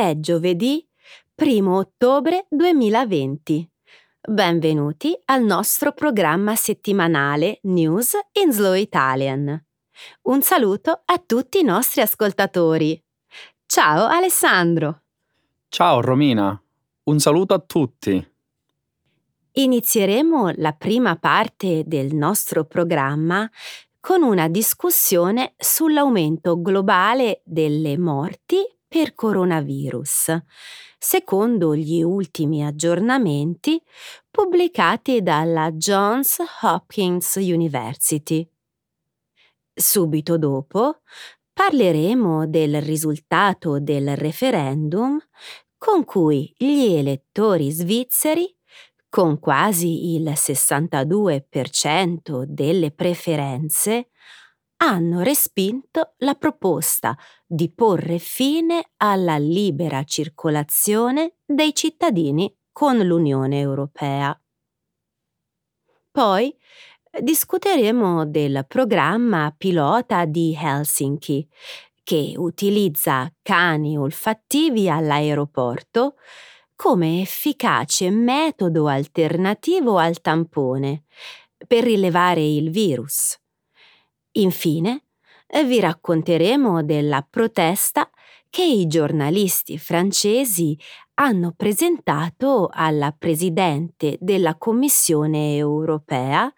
È giovedì 1 ottobre 2020. Benvenuti al nostro programma settimanale News in Slow Italian. Un saluto a tutti i nostri ascoltatori. Ciao Alessandro. Ciao Romina, un saluto a tutti. Inizieremo la prima parte del nostro programma con una discussione sull'aumento globale delle morti per coronavirus, secondo gli ultimi aggiornamenti pubblicati dalla Johns Hopkins University. Subito dopo parleremo del risultato del referendum con cui gli elettori svizzeri con quasi il 62% delle preferenze, hanno respinto la proposta di porre fine alla libera circolazione dei cittadini con l'Unione Europea. Poi discuteremo del programma pilota di Helsinki, che utilizza cani olfattivi all'aeroporto come efficace metodo alternativo al tampone per rilevare il virus. Infine, vi racconteremo della protesta che i giornalisti francesi hanno presentato alla Presidente della Commissione europea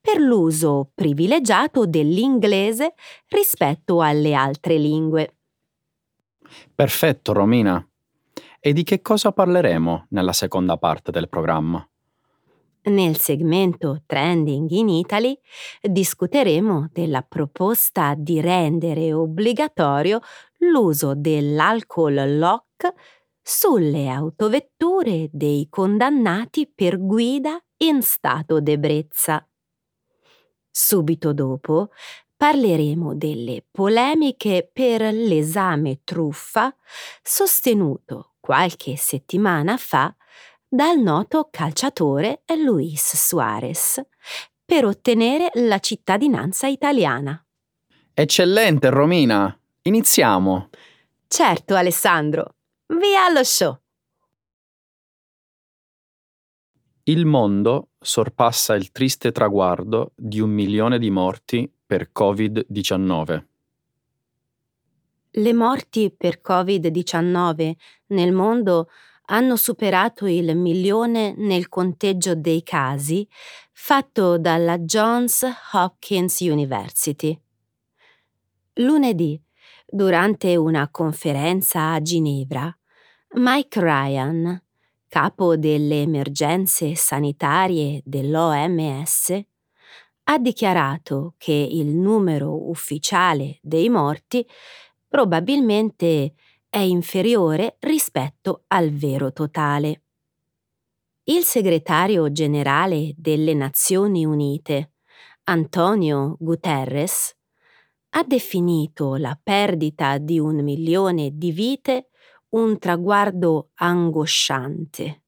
per l'uso privilegiato dell'inglese rispetto alle altre lingue. Perfetto, Romina. E di che cosa parleremo nella seconda parte del programma? Nel segmento Trending in Italy discuteremo della proposta di rendere obbligatorio l'uso dell'alcol lock sulle autovetture dei condannati per guida in stato d'ebbrezza. Subito dopo parleremo delle polemiche per l'esame truffa sostenuto qualche settimana fa dal noto calciatore Luis Suarez per ottenere la cittadinanza italiana. Eccellente, Romina. Iniziamo. Certo, Alessandro. Via allo show. Il mondo sorpassa il triste traguardo di un milione di morti per Covid-19. Le morti per Covid-19 nel mondo hanno superato il milione nel conteggio dei casi fatto dalla Johns Hopkins University. Lunedì, durante una conferenza a Ginevra, Mike Ryan, capo delle emergenze sanitarie dell'OMS, ha dichiarato che il numero ufficiale dei morti probabilmente è inferiore rispetto al vero totale. Il segretario generale delle Nazioni Unite, Antonio Guterres, ha definito la perdita di un milione di vite un traguardo angosciante,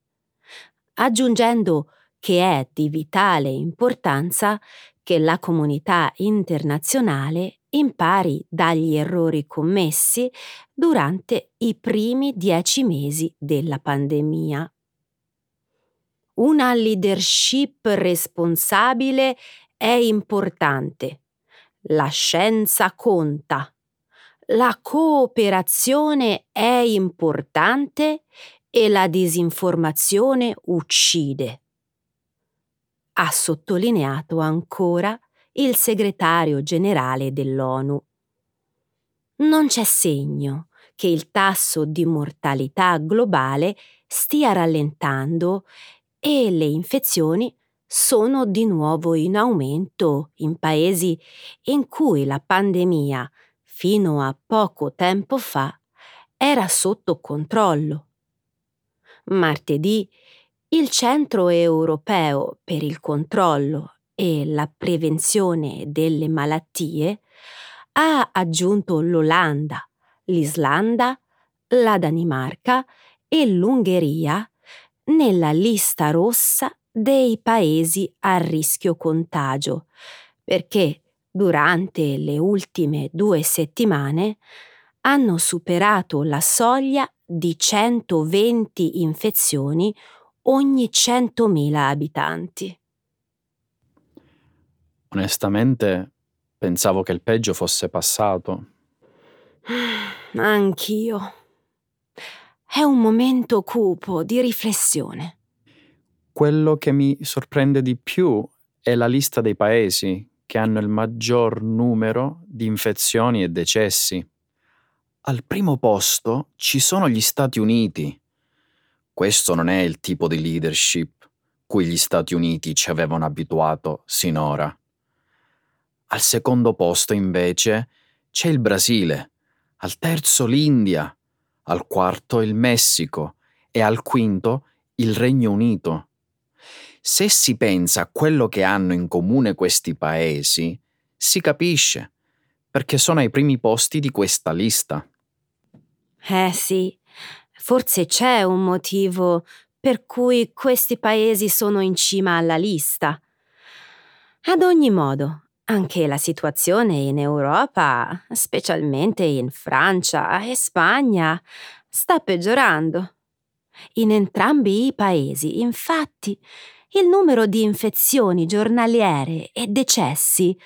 aggiungendo che è di vitale importanza che la comunità internazionale impari dagli errori commessi durante i primi dieci mesi della pandemia. Una leadership responsabile è importante. La scienza conta. La cooperazione è importante e la disinformazione uccide. Ha sottolineato ancora il segretario generale dell'ONU. Non c'è segno che il tasso di mortalità globale stia rallentando e le infezioni sono di nuovo in aumento in paesi in cui la pandemia fino a poco tempo fa era sotto controllo. Martedì il Centro europeo per il controllo e la prevenzione delle malattie, ha aggiunto l'Olanda, l'Islanda, la Danimarca e l'Ungheria nella lista rossa dei paesi a rischio contagio, perché durante le ultime due settimane hanno superato la soglia di 120 infezioni ogni 100.000 abitanti. Onestamente pensavo che il peggio fosse passato. Anch'io. È un momento cupo di riflessione. Quello che mi sorprende di più è la lista dei paesi che hanno il maggior numero di infezioni e decessi. Al primo posto ci sono gli Stati Uniti. Questo non è il tipo di leadership cui gli Stati Uniti ci avevano abituato sinora. Al secondo posto, invece, c'è il Brasile, al terzo l'India, al quarto il Messico e al quinto il Regno Unito. Se si pensa a quello che hanno in comune questi paesi, si capisce, perché sono ai primi posti di questa lista. Eh sì, forse c'è un motivo per cui questi paesi sono in cima alla lista. Ad ogni modo, anche la situazione in Europa, specialmente in Francia e Spagna, sta peggiorando. In entrambi i paesi, infatti, il numero di infezioni giornaliere e decessi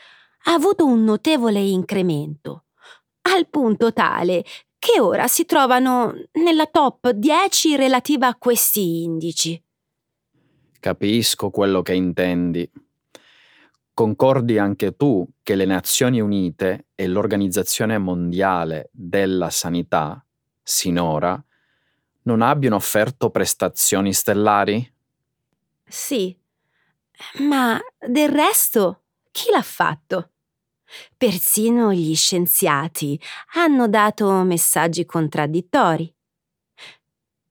ha avuto un notevole incremento, al punto tale che ora si trovano nella top 10 relativa a questi indici. Capisco quello che intendi. Concordi anche tu che le Nazioni Unite e l'Organizzazione Mondiale della Sanità, sinora, non abbiano offerto prestazioni stellari? Sì, ma del resto chi l'ha fatto? Persino gli scienziati hanno dato messaggi contraddittori.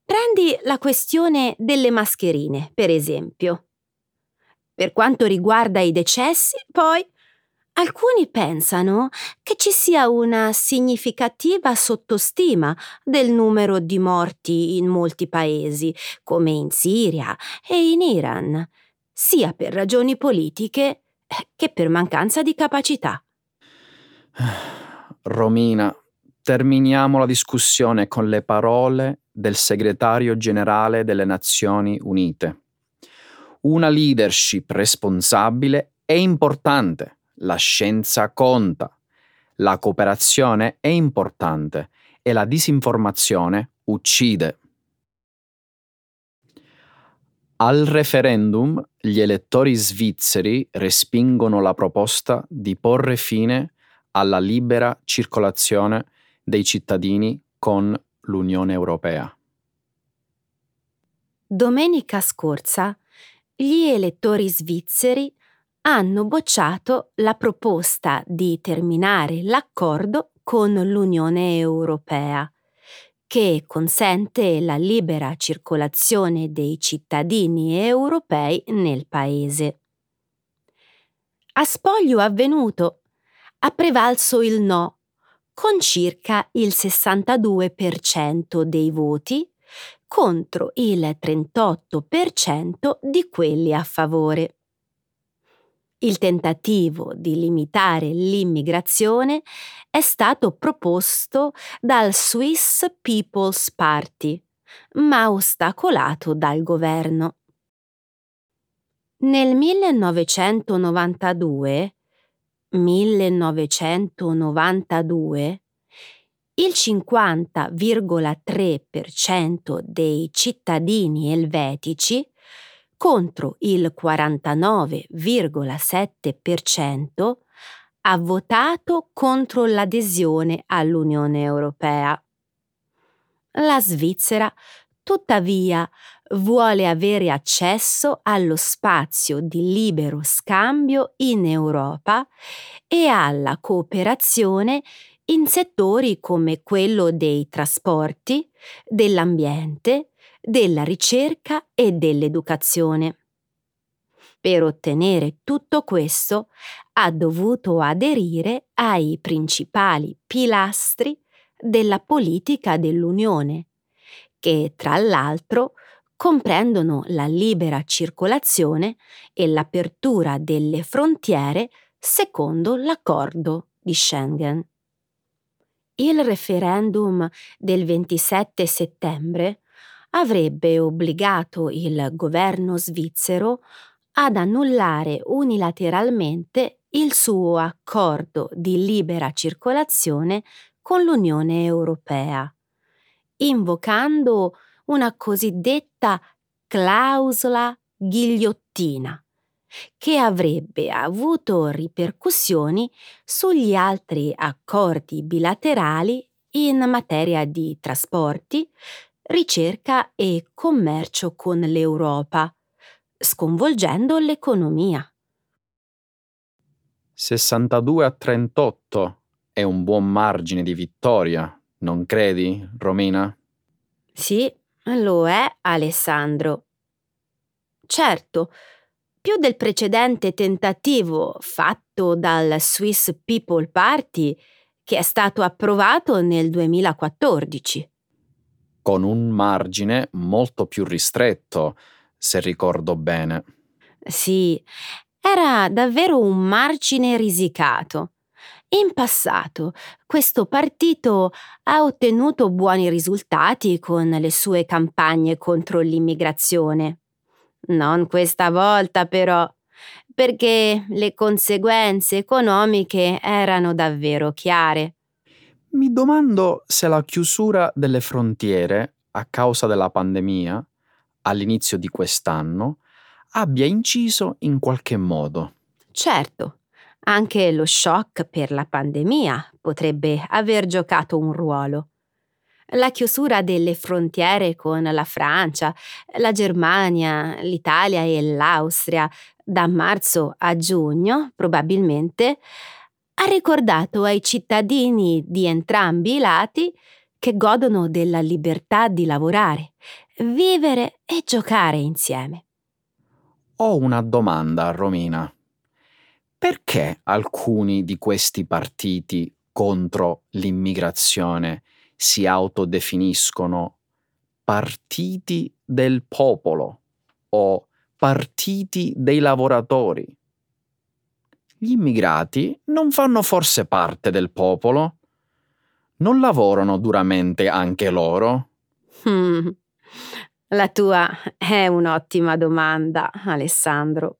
Prendi la questione delle mascherine, per esempio. Per quanto riguarda i decessi, poi, alcuni pensano che ci sia una significativa sottostima del numero di morti in molti paesi, come in Siria e in Iran, sia per ragioni politiche che per mancanza di capacità. Romina, terminiamo la discussione con le parole del segretario generale delle Nazioni Unite. Una leadership responsabile è importante, la scienza conta, la cooperazione è importante e la disinformazione uccide. Al referendum gli elettori svizzeri respingono la proposta di porre fine alla libera circolazione dei cittadini con l'Unione Europea. Domenica scorsa gli elettori svizzeri hanno bocciato la proposta di terminare l'accordo con l'Unione Europea, che consente la libera circolazione dei cittadini europei nel paese. A spoglio avvenuto ha prevalso il no, con circa il 62% dei voti contro il 38% di quelli a favore. Il tentativo di limitare l'immigrazione è stato proposto dal Swiss People's Party, ma ostacolato dal governo. Nel 1992, 1992 il 50,3% dei cittadini elvetici contro il 49,7% ha votato contro l'adesione all'Unione Europea. La Svizzera, tuttavia, vuole avere accesso allo spazio di libero scambio in Europa e alla cooperazione in settori come quello dei trasporti, dell'ambiente, della ricerca e dell'educazione. Per ottenere tutto questo ha dovuto aderire ai principali pilastri della politica dell'Unione, che tra l'altro comprendono la libera circolazione e l'apertura delle frontiere secondo l'accordo di Schengen. Il referendum del 27 settembre avrebbe obbligato il governo svizzero ad annullare unilateralmente il suo accordo di libera circolazione con l'Unione Europea, invocando una cosiddetta clausola ghigliottina, che avrebbe avuto ripercussioni sugli altri accordi bilaterali in materia di trasporti, ricerca e commercio con l'Europa, sconvolgendo l'economia. 62 a 38 è un buon margine di vittoria, non credi, Romina? Sì, lo è, Alessandro. Certo, più del precedente tentativo fatto dal Swiss People Party che è stato approvato nel 2014. Con un margine molto più ristretto, se ricordo bene. Sì, era davvero un margine risicato. In passato questo partito ha ottenuto buoni risultati con le sue campagne contro l'immigrazione. Non questa volta però, perché le conseguenze economiche erano davvero chiare. Mi domando se la chiusura delle frontiere a causa della pandemia all'inizio di quest'anno abbia inciso in qualche modo. Certo, anche lo shock per la pandemia potrebbe aver giocato un ruolo. La chiusura delle frontiere con la Francia, la Germania, l'Italia e l'Austria da marzo a giugno, probabilmente, ha ricordato ai cittadini di entrambi i lati che godono della libertà di lavorare, vivere e giocare insieme. Ho una domanda, Romina. Perché alcuni di questi partiti contro l'immigrazione si autodefiniscono partiti del popolo o partiti dei lavoratori? Gli immigrati non fanno forse parte del popolo? Non lavorano duramente anche loro? Hmm. La tua è un'ottima domanda, Alessandro.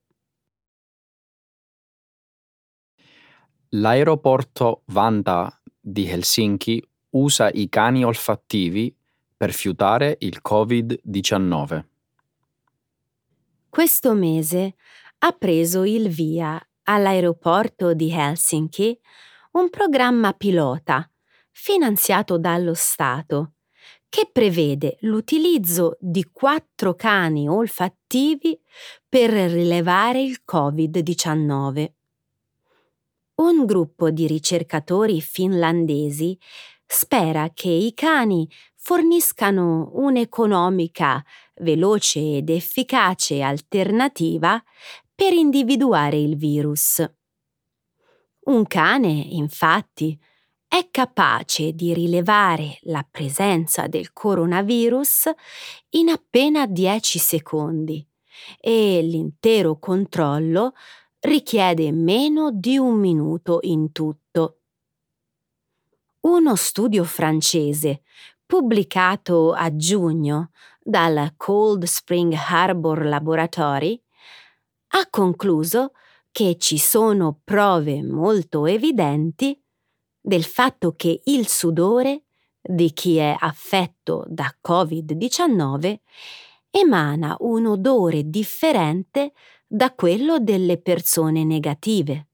L'aeroporto Vanta di Helsinki usa i cani olfattivi per fiutare il Covid-19. Questo mese ha preso il via all'aeroporto di Helsinki un programma pilota finanziato dallo Stato che prevede l'utilizzo di quattro cani olfattivi per rilevare il Covid-19. Un gruppo di ricercatori finlandesi spera che i cani forniscano un'economica, veloce ed efficace alternativa per individuare il virus. Un cane, infatti, è capace di rilevare la presenza del coronavirus in appena 10 secondi e l'intero controllo richiede meno di un minuto in tutto. Uno studio francese, pubblicato a giugno dal Cold Spring Harbor Laboratory, ha concluso che ci sono prove molto evidenti del fatto che il sudore di chi è affetto da Covid-19 emana un odore differente da quello delle persone negative.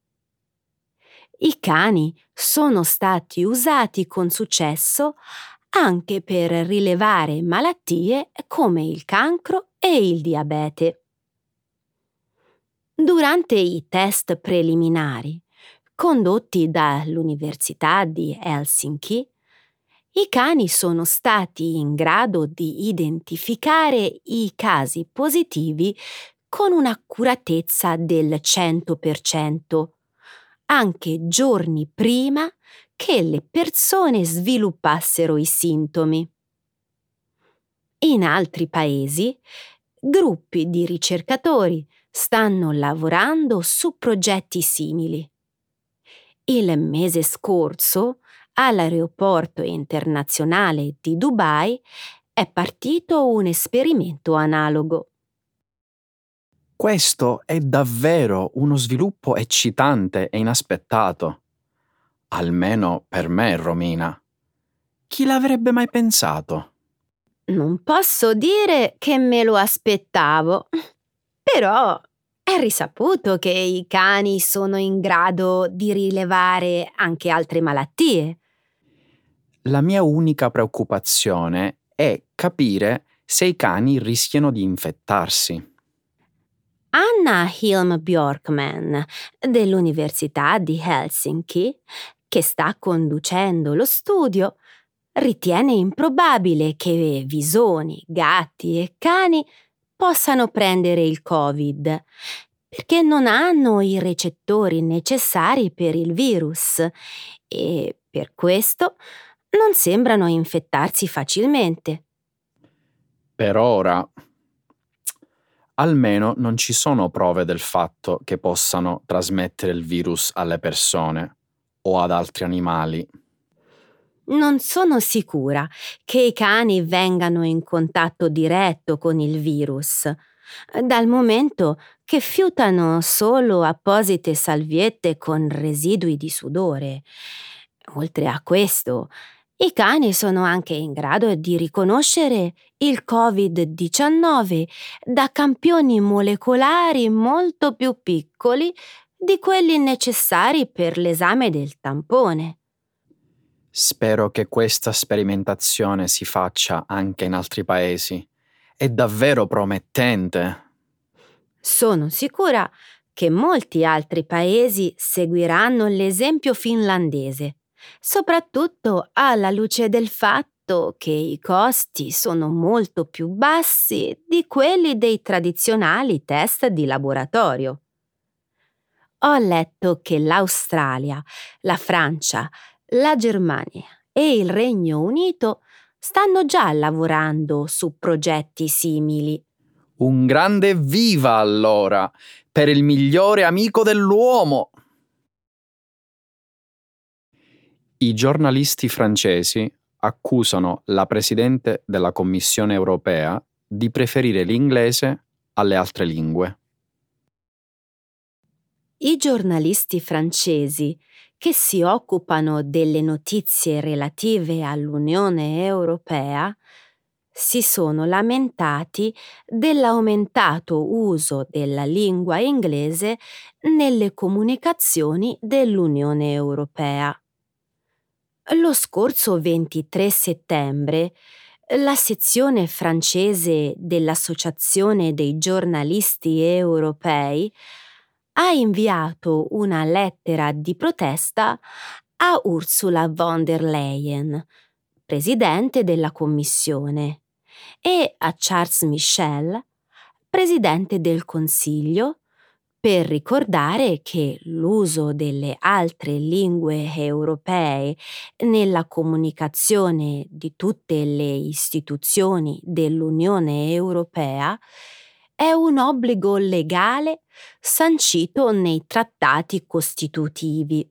I cani sono stati usati con successo anche per rilevare malattie come il cancro e il diabete. Durante i test preliminari, condotti dall'Università di Helsinki, i cani sono stati in grado di identificare i casi positivi con un'accuratezza del 100%, anche giorni prima che le persone sviluppassero i sintomi. In altri paesi, gruppi di ricercatori stanno lavorando su progetti simili il mese scorso, all'aeroporto internazionale di Dubai è partito un esperimento analogo. Questo è davvero uno sviluppo eccitante e inaspettato. Almeno per me, Romina. Chi l'avrebbe mai pensato? Non posso dire che me lo aspettavo, però è risaputo che i cani sono in grado di rilevare anche altre malattie. La mia unica preoccupazione è capire se i cani rischiano di infettarsi. Anna Hilm Bjorkman dell'Università di Helsinki, che sta conducendo lo studio, ritiene improbabile che visoni, gatti e cani possano prendere il Covid, perché non hanno i recettori necessari per il virus e per questo non sembrano infettarsi facilmente. Per ora, almeno non ci sono prove del fatto che possano trasmettere il virus alle persone o ad altri animali. Non sono sicura che i cani vengano in contatto diretto con il virus, dal momento che fiutano solo apposite salviette con residui di sudore. Oltre a questo, i cani sono anche in grado di riconoscere il Covid-19 da campioni molecolari molto più piccoli di quelli necessari per l'esame del tampone. Spero che questa sperimentazione si faccia anche in altri paesi. È davvero promettente. Sono sicura che molti altri paesi seguiranno l'esempio finlandese, soprattutto alla luce del fatto che i costi sono molto più bassi di quelli dei tradizionali test di laboratorio. Ho letto che l'Australia, la Francia, la Germania e il Regno Unito stanno già lavorando su progetti simili. Un grande viva allora per il migliore amico dell'uomo. I giornalisti francesi accusano la Presidente della Commissione europea di preferire l'inglese alle altre lingue. I giornalisti francesi che si occupano delle notizie relative all'Unione Europea si sono lamentati dell'aumentato uso della lingua inglese nelle comunicazioni dell'Unione Europea. Lo scorso 23 settembre la sezione francese dell'Associazione dei giornalisti europei ha inviato una lettera di protesta a Ursula von der Leyen, presidente della Commissione, e a Charles Michel, presidente del Consiglio, per ricordare che l'uso delle altre lingue europee nella comunicazione di tutte le istituzioni dell'Unione Europea è un obbligo legale sancito nei trattati costitutivi.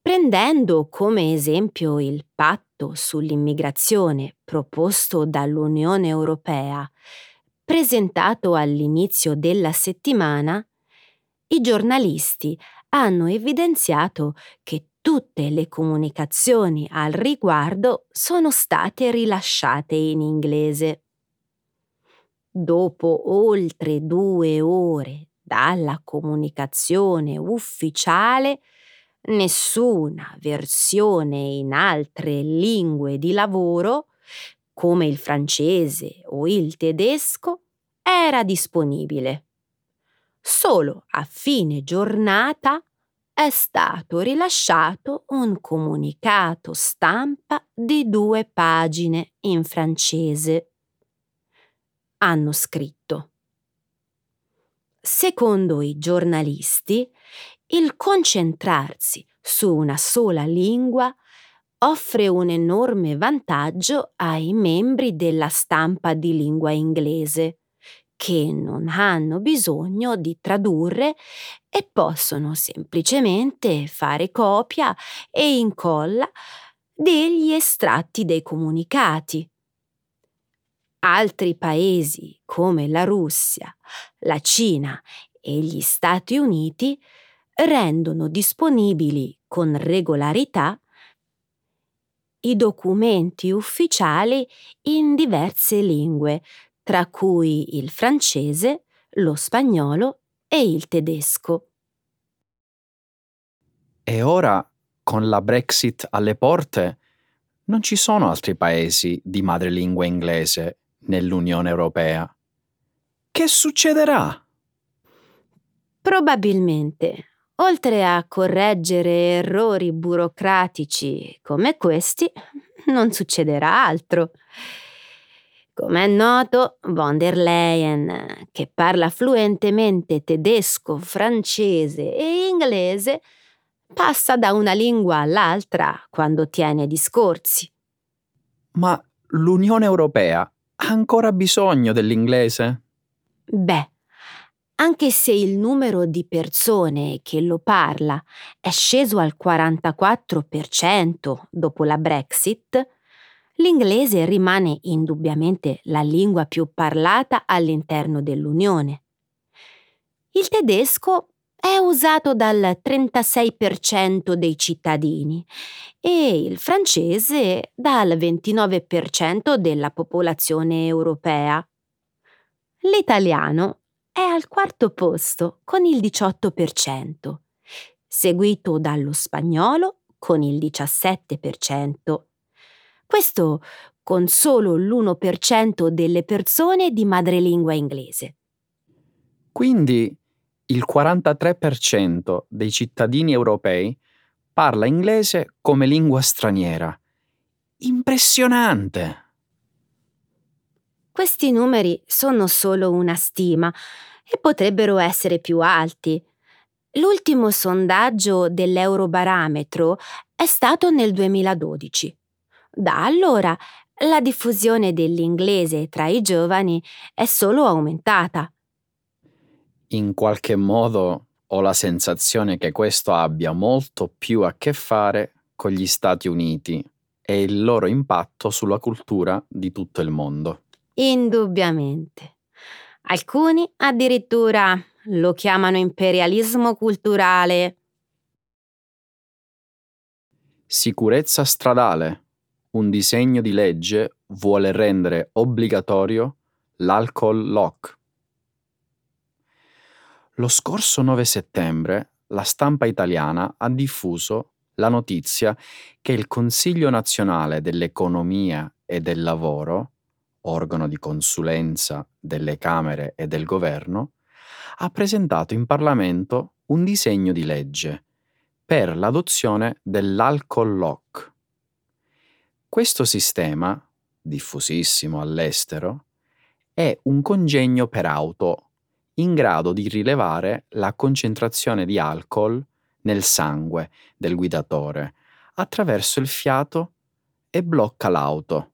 Prendendo come esempio il patto sull'immigrazione proposto dall'Unione Europea, presentato all'inizio della settimana, i giornalisti hanno evidenziato che tutte le comunicazioni al riguardo sono state rilasciate in inglese. Dopo oltre due ore dalla comunicazione ufficiale, nessuna versione in altre lingue di lavoro, come il francese o il tedesco, era disponibile. Solo a fine giornata è stato rilasciato un comunicato stampa di due pagine in francese hanno scritto. Secondo i giornalisti, il concentrarsi su una sola lingua offre un enorme vantaggio ai membri della stampa di lingua inglese, che non hanno bisogno di tradurre e possono semplicemente fare copia e incolla degli estratti dei comunicati. Altri paesi come la Russia, la Cina e gli Stati Uniti rendono disponibili con regolarità i documenti ufficiali in diverse lingue, tra cui il francese, lo spagnolo e il tedesco. E ora, con la Brexit alle porte, non ci sono altri paesi di madrelingua inglese nell'Unione Europea. Che succederà? Probabilmente, oltre a correggere errori burocratici come questi, non succederà altro. Come è noto, von der Leyen, che parla fluentemente tedesco, francese e inglese, passa da una lingua all'altra quando tiene discorsi. Ma l'Unione Europea ha ancora bisogno dell'inglese? Beh, anche se il numero di persone che lo parla è sceso al 44% dopo la Brexit, l'inglese rimane indubbiamente la lingua più parlata all'interno dell'Unione. Il tedesco è usato dal 36% dei cittadini e il francese dal 29% della popolazione europea. L'italiano è al quarto posto con il 18%, seguito dallo spagnolo con il 17%. Questo con solo l'1% delle persone di madrelingua inglese. Quindi il 43% dei cittadini europei parla inglese come lingua straniera. Impressionante! Questi numeri sono solo una stima e potrebbero essere più alti. L'ultimo sondaggio dell'Eurobarometro è stato nel 2012. Da allora la diffusione dell'inglese tra i giovani è solo aumentata. In qualche modo ho la sensazione che questo abbia molto più a che fare con gli Stati Uniti e il loro impatto sulla cultura di tutto il mondo. Indubbiamente. Alcuni addirittura lo chiamano imperialismo culturale. Sicurezza stradale un disegno di legge vuole rendere obbligatorio l'alcol lock. Lo scorso 9 settembre la stampa italiana ha diffuso la notizia che il Consiglio nazionale dell'economia e del lavoro, organo di consulenza delle Camere e del Governo, ha presentato in Parlamento un disegno di legge per l'adozione dell'alcol lock questo sistema, diffusissimo all'estero, è un congegno per auto in grado di rilevare la concentrazione di alcol nel sangue del guidatore attraverso il fiato e blocca l'auto.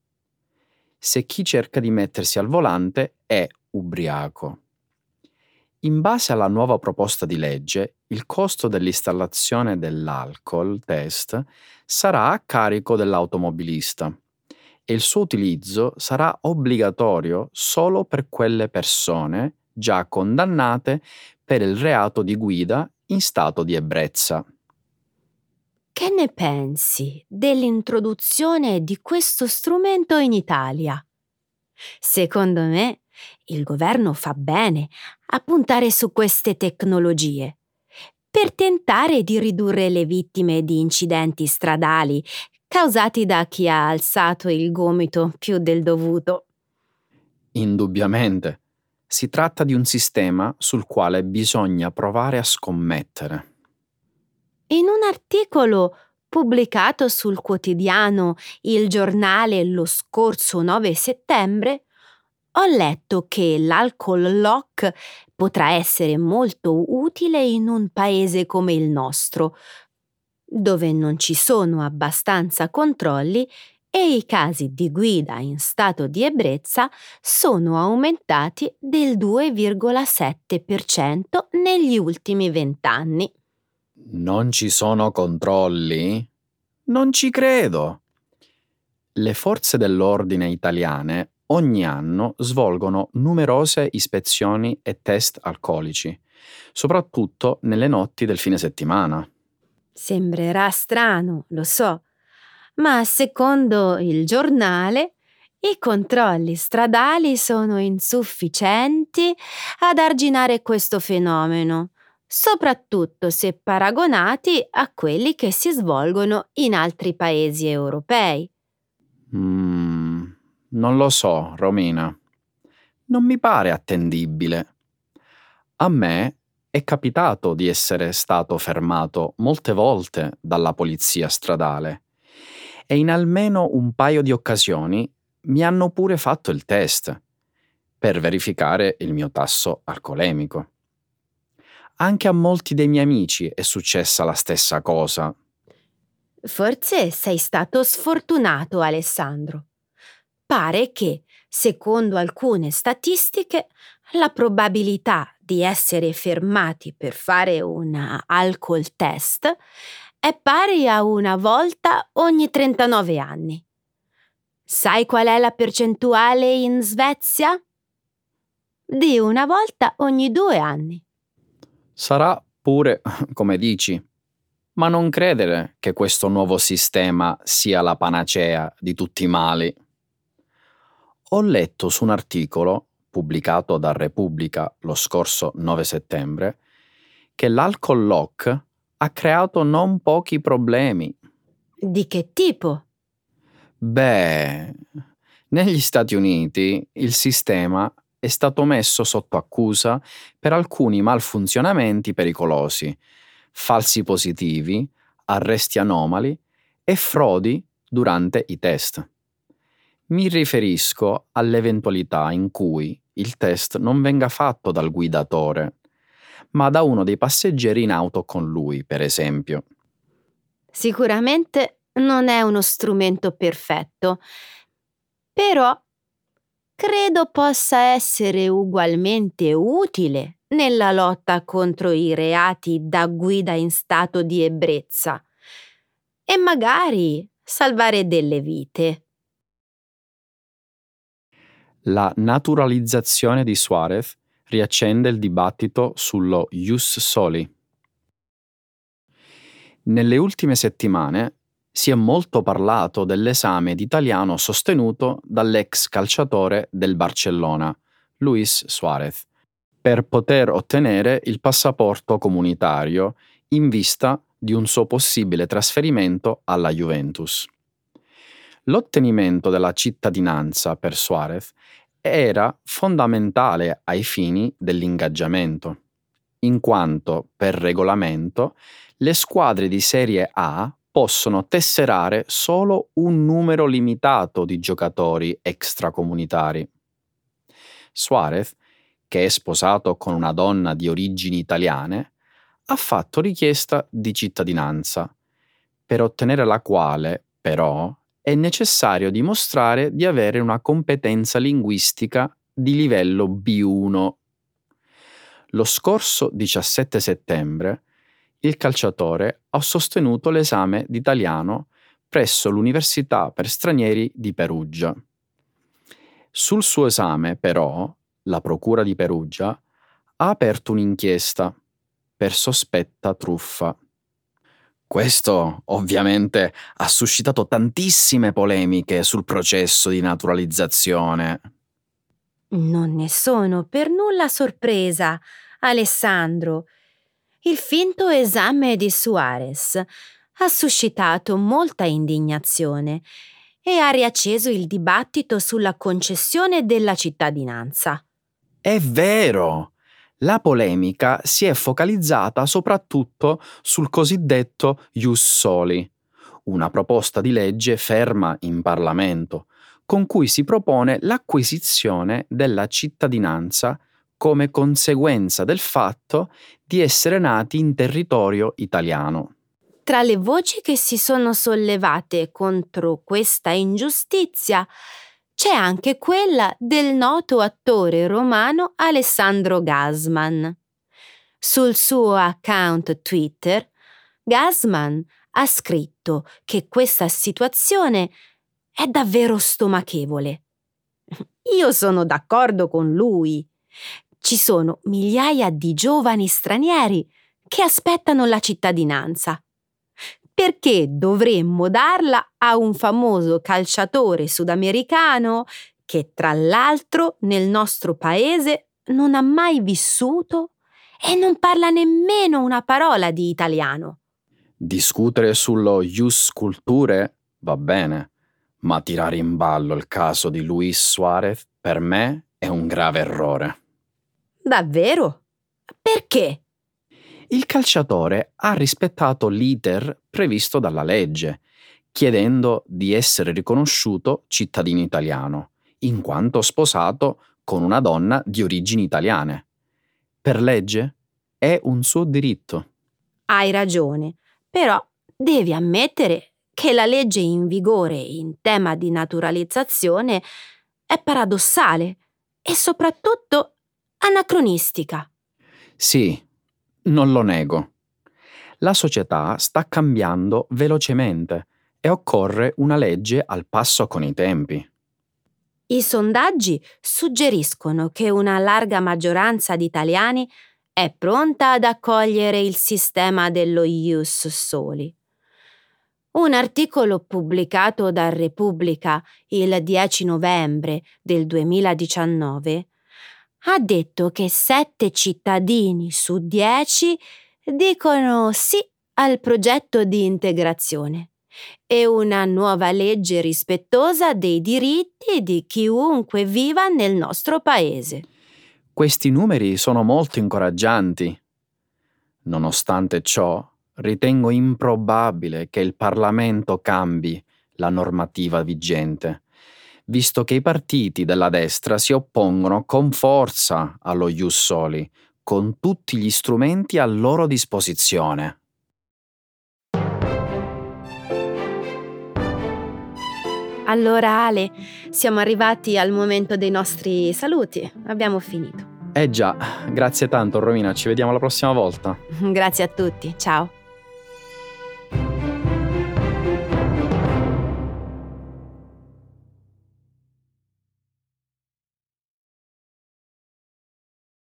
Se chi cerca di mettersi al volante è ubriaco. In base alla nuova proposta di legge, il costo dell'installazione dell'alcol test sarà a carico dell'automobilista e il suo utilizzo sarà obbligatorio solo per quelle persone già condannate per il reato di guida in stato di ebbrezza. Che ne pensi dell'introduzione di questo strumento in Italia? Secondo me il governo fa bene a puntare su queste tecnologie per tentare di ridurre le vittime di incidenti stradali causati da chi ha alzato il gomito più del dovuto. Indubbiamente. Si tratta di un sistema sul quale bisogna provare a scommettere. In un articolo pubblicato sul quotidiano Il Giornale lo scorso 9 settembre, ho letto che l'alcol lock potrà essere molto utile in un paese come il nostro, dove non ci sono abbastanza controlli e i casi di guida in stato di ebbrezza sono aumentati del 2,7% negli ultimi vent'anni. Non ci sono controlli? Non ci credo. Le forze dell'ordine italiane ogni anno svolgono numerose ispezioni e test alcolici, soprattutto nelle notti del fine settimana. Sembrerà strano, lo so, ma secondo il giornale i controlli stradali sono insufficienti ad arginare questo fenomeno, soprattutto se paragonati a quelli che si svolgono in altri paesi europei. Mm, non lo so, Romina. Non mi pare attendibile. A me è capitato di essere stato fermato molte volte dalla polizia stradale e in almeno un paio di occasioni mi hanno pure fatto il test per verificare il mio tasso alcolemico. Anche a molti dei miei amici è successa la stessa cosa. Forse sei stato sfortunato, Alessandro. Pare che, secondo alcune statistiche, la probabilità di essere fermati per fare un alcol test è pari a una volta ogni 39 anni. Sai qual è la percentuale in Svezia? Di una volta ogni due anni. Sarà pure come dici, ma non credere che questo nuovo sistema sia la panacea di tutti i mali. Ho letto su un articolo pubblicato da Repubblica lo scorso 9 settembre che l'alcol lock ha creato non pochi problemi. Di che tipo? Beh, negli Stati Uniti il sistema è stato messo sotto accusa per alcuni malfunzionamenti pericolosi, falsi positivi, arresti anomali e frodi durante i test. Mi riferisco all'eventualità in cui il test non venga fatto dal guidatore, ma da uno dei passeggeri in auto con lui, per esempio. Sicuramente non è uno strumento perfetto, però credo possa essere ugualmente utile nella lotta contro i reati da guida in stato di ebbrezza e magari salvare delle vite. La naturalizzazione di Suarez riaccende il dibattito sullo Ius Soli. Nelle ultime settimane si è molto parlato dell'esame d'italiano sostenuto dall'ex calciatore del Barcellona, Luis Suarez, per poter ottenere il passaporto comunitario in vista di un suo possibile trasferimento alla Juventus. L'ottenimento della cittadinanza per Suarez era fondamentale ai fini dell'ingaggiamento, in quanto per regolamento le squadre di Serie A possono tesserare solo un numero limitato di giocatori extracomunitari. Suarez, che è sposato con una donna di origini italiane, ha fatto richiesta di cittadinanza, per ottenere la quale, però, è necessario dimostrare di avere una competenza linguistica di livello B1. Lo scorso 17 settembre il calciatore ha sostenuto l'esame d'italiano presso l'Università per stranieri di Perugia. Sul suo esame, però, la Procura di Perugia ha aperto un'inchiesta per sospetta truffa. Questo ovviamente ha suscitato tantissime polemiche sul processo di naturalizzazione. Non ne sono per nulla sorpresa, Alessandro. Il finto esame di Suarez ha suscitato molta indignazione e ha riacceso il dibattito sulla concessione della cittadinanza. È vero! La polemica si è focalizzata soprattutto sul cosiddetto Ius Soli, una proposta di legge ferma in Parlamento, con cui si propone l'acquisizione della cittadinanza come conseguenza del fatto di essere nati in territorio italiano. Tra le voci che si sono sollevate contro questa ingiustizia c'è anche quella del noto attore romano Alessandro Gasman. Sul suo account Twitter, Gasman ha scritto che questa situazione è davvero stomachevole. Io sono d'accordo con lui. Ci sono migliaia di giovani stranieri che aspettano la cittadinanza. Perché dovremmo darla a un famoso calciatore sudamericano che tra l'altro nel nostro paese non ha mai vissuto e non parla nemmeno una parola di italiano? Discutere sullo Ius Culture va bene, ma tirare in ballo il caso di Luis Suarez per me è un grave errore. Davvero? Perché? Il calciatore ha rispettato l'iter previsto dalla legge, chiedendo di essere riconosciuto cittadino italiano, in quanto sposato con una donna di origini italiane. Per legge è un suo diritto. Hai ragione, però devi ammettere che la legge in vigore in tema di naturalizzazione è paradossale e soprattutto anacronistica. Sì, non lo nego. La società sta cambiando velocemente e occorre una legge al passo con i tempi. I sondaggi suggeriscono che una larga maggioranza di italiani è pronta ad accogliere il sistema dello Ius Soli. Un articolo pubblicato da Repubblica il 10 novembre del 2019 ha detto che 7 cittadini su 10 dicono sì al progetto di integrazione e una nuova legge rispettosa dei diritti di chiunque viva nel nostro paese. Questi numeri sono molto incoraggianti. Nonostante ciò, ritengo improbabile che il Parlamento cambi la normativa vigente, visto che i partiti della destra si oppongono con forza allo Ius Soli, con tutti gli strumenti a loro disposizione. Allora Ale, siamo arrivati al momento dei nostri saluti. Abbiamo finito. Eh già, grazie tanto Romina, ci vediamo la prossima volta. Grazie a tutti, ciao.